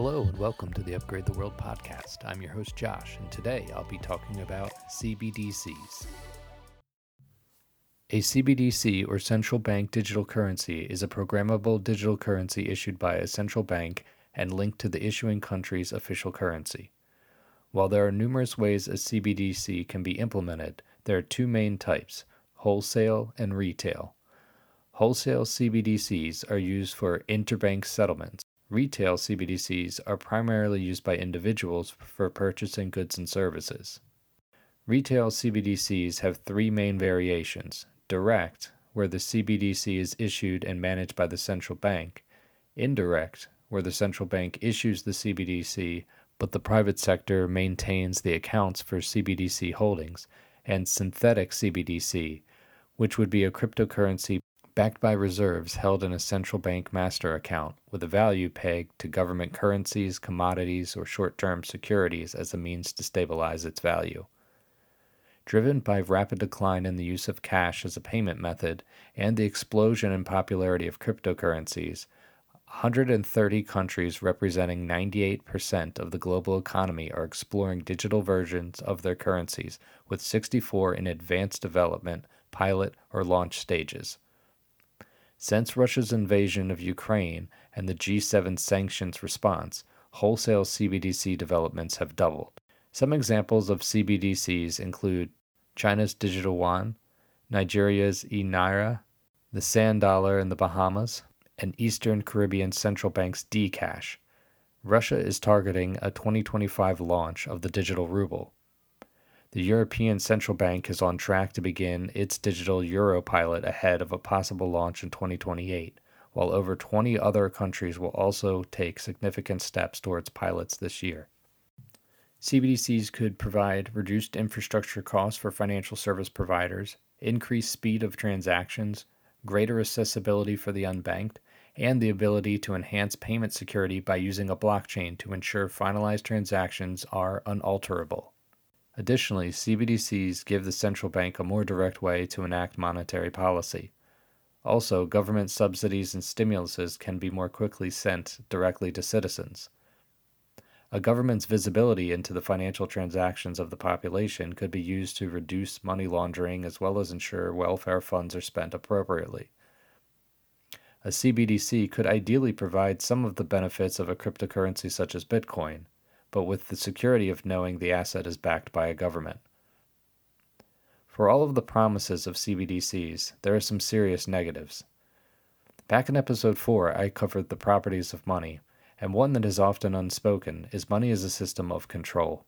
Hello and welcome to the Upgrade the World podcast. I'm your host Josh, and today I'll be talking about CBDCs. A CBDC or central bank digital currency is a programmable digital currency issued by a central bank and linked to the issuing country's official currency. While there are numerous ways a CBDC can be implemented, there are two main types wholesale and retail. Wholesale CBDCs are used for interbank settlements. Retail CBDCs are primarily used by individuals for purchasing goods and services. Retail CBDCs have three main variations direct, where the CBDC is issued and managed by the central bank, indirect, where the central bank issues the CBDC, but the private sector maintains the accounts for CBDC holdings, and synthetic CBDC, which would be a cryptocurrency backed by reserves held in a central bank master account with a value pegged to government currencies, commodities, or short term securities as a means to stabilize its value. Driven by rapid decline in the use of cash as a payment method and the explosion in popularity of cryptocurrencies, 130 countries representing 98% of the global economy are exploring digital versions of their currencies, with 64 in advanced development, pilot, or launch stages. Since Russia's invasion of Ukraine and the G7 sanctions response, wholesale CBDC developments have doubled. Some examples of CBDCs include China's digital yuan, Nigeria's e naira, the sand dollar in the Bahamas, and Eastern Caribbean Central Bank's Dcash. Russia is targeting a 2025 launch of the digital ruble. The European Central Bank is on track to begin its digital euro pilot ahead of a possible launch in 2028, while over 20 other countries will also take significant steps towards pilots this year. CBDCs could provide reduced infrastructure costs for financial service providers, increased speed of transactions, greater accessibility for the unbanked, and the ability to enhance payment security by using a blockchain to ensure finalized transactions are unalterable. Additionally, CBDCs give the central bank a more direct way to enact monetary policy. Also, government subsidies and stimuluses can be more quickly sent directly to citizens. A government's visibility into the financial transactions of the population could be used to reduce money laundering as well as ensure welfare funds are spent appropriately. A CBDC could ideally provide some of the benefits of a cryptocurrency such as Bitcoin but with the security of knowing the asset is backed by a government. For all of the promises of CBDCs, there are some serious negatives. Back in episode 4, I covered the properties of money, and one that is often unspoken is money as a system of control.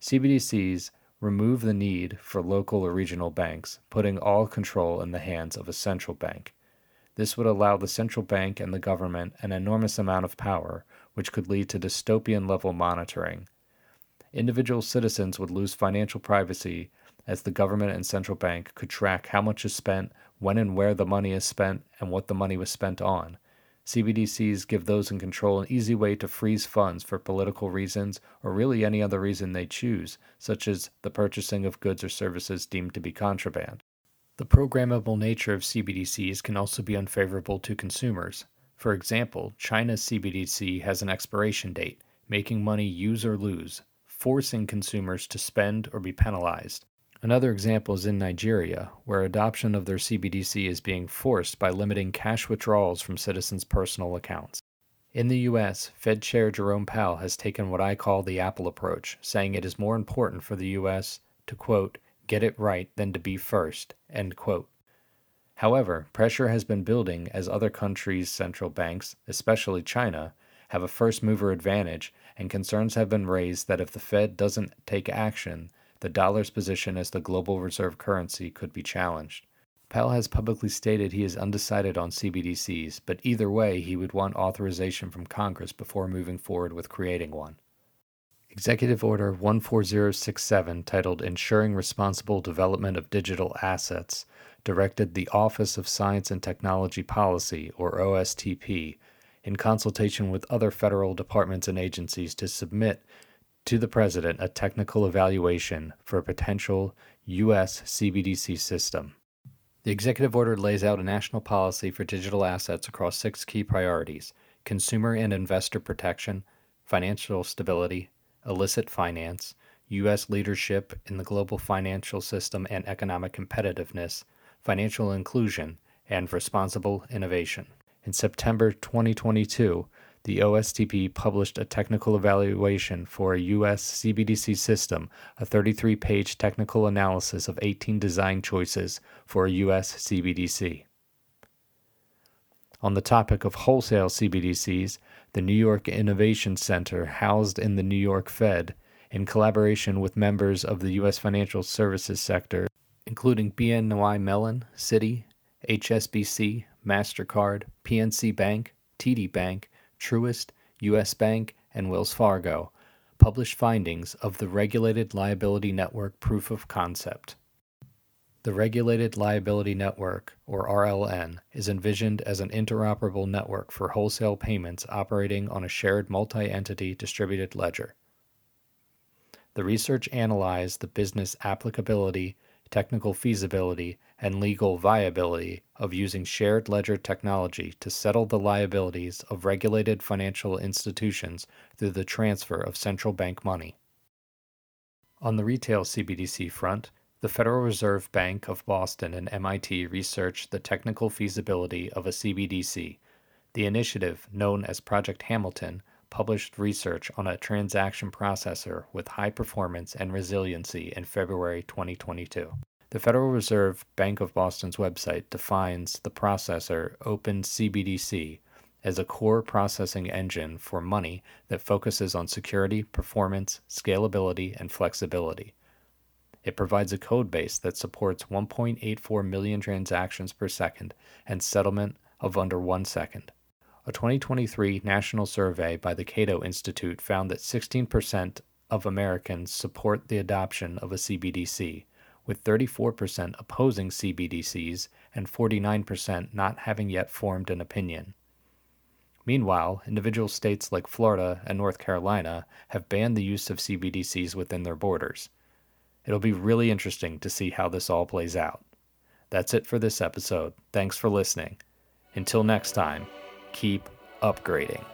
CBDCs remove the need for local or regional banks, putting all control in the hands of a central bank. This would allow the central bank and the government an enormous amount of power, which could lead to dystopian level monitoring. Individual citizens would lose financial privacy as the government and central bank could track how much is spent, when and where the money is spent, and what the money was spent on. CBDCs give those in control an easy way to freeze funds for political reasons or really any other reason they choose, such as the purchasing of goods or services deemed to be contraband. The programmable nature of CBDCs can also be unfavorable to consumers. For example, China's CBDC has an expiration date, making money use or lose, forcing consumers to spend or be penalized. Another example is in Nigeria, where adoption of their CBDC is being forced by limiting cash withdrawals from citizens' personal accounts. In the US, Fed Chair Jerome Powell has taken what I call the Apple approach, saying it is more important for the US to, quote, get it right than to be first, end quote. However, pressure has been building as other countries' central banks, especially China, have a first mover advantage, and concerns have been raised that if the Fed doesn't take action, the dollar's position as the global reserve currency could be challenged. Powell has publicly stated he is undecided on CBDCs, but either way, he would want authorization from Congress before moving forward with creating one. Executive Order 14067, titled Ensuring Responsible Development of Digital Assets, directed the Office of Science and Technology Policy, or OSTP, in consultation with other federal departments and agencies to submit to the President a technical evaluation for a potential U.S. CBDC system. The executive order lays out a national policy for digital assets across six key priorities consumer and investor protection, financial stability, illicit finance, U.S. leadership in the global financial system and economic competitiveness, financial inclusion, and responsible innovation. In September 2022, the OSTP published a technical evaluation for a U.S. CBDC system, a 33 page technical analysis of 18 design choices for a U.S. CBDC. On the topic of wholesale CBDCs, the New York Innovation Center, housed in the New York Fed, in collaboration with members of the U.S. financial services sector, including BNY Mellon, Citi, HSBC, MasterCard, PNC Bank, TD Bank, Truist, U.S. Bank, and Wells Fargo, published findings of the Regulated Liability Network Proof of Concept. The Regulated Liability Network, or RLN, is envisioned as an interoperable network for wholesale payments operating on a shared multi entity distributed ledger. The research analyzed the business applicability, technical feasibility, and legal viability of using shared ledger technology to settle the liabilities of regulated financial institutions through the transfer of central bank money. On the retail CBDC front, the Federal Reserve Bank of Boston and MIT researched the technical feasibility of a CBDC. The initiative, known as Project Hamilton, published research on a transaction processor with high performance and resiliency in February 2022. The Federal Reserve Bank of Boston's website defines the processor OpenCBDC as a core processing engine for money that focuses on security, performance, scalability, and flexibility. It provides a code base that supports 1.84 million transactions per second and settlement of under one second. A 2023 national survey by the Cato Institute found that 16% of Americans support the adoption of a CBDC, with 34% opposing CBDCs and 49% not having yet formed an opinion. Meanwhile, individual states like Florida and North Carolina have banned the use of CBDCs within their borders. It'll be really interesting to see how this all plays out. That's it for this episode. Thanks for listening. Until next time, keep upgrading.